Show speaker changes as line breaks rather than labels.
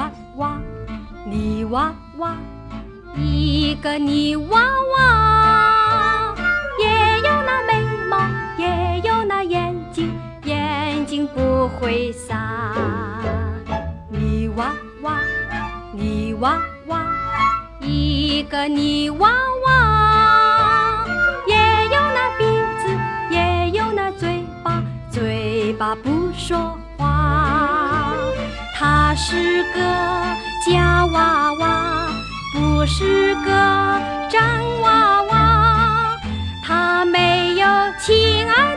娃娃，泥娃娃，一个泥娃娃，也有那眉毛，也有那眼睛，眼睛不会撒。泥娃娃，泥娃娃，一个泥娃娃，也有那鼻子，也有那嘴巴，嘴巴不说话。他是个假娃娃，不是个真娃娃。他没有亲爱，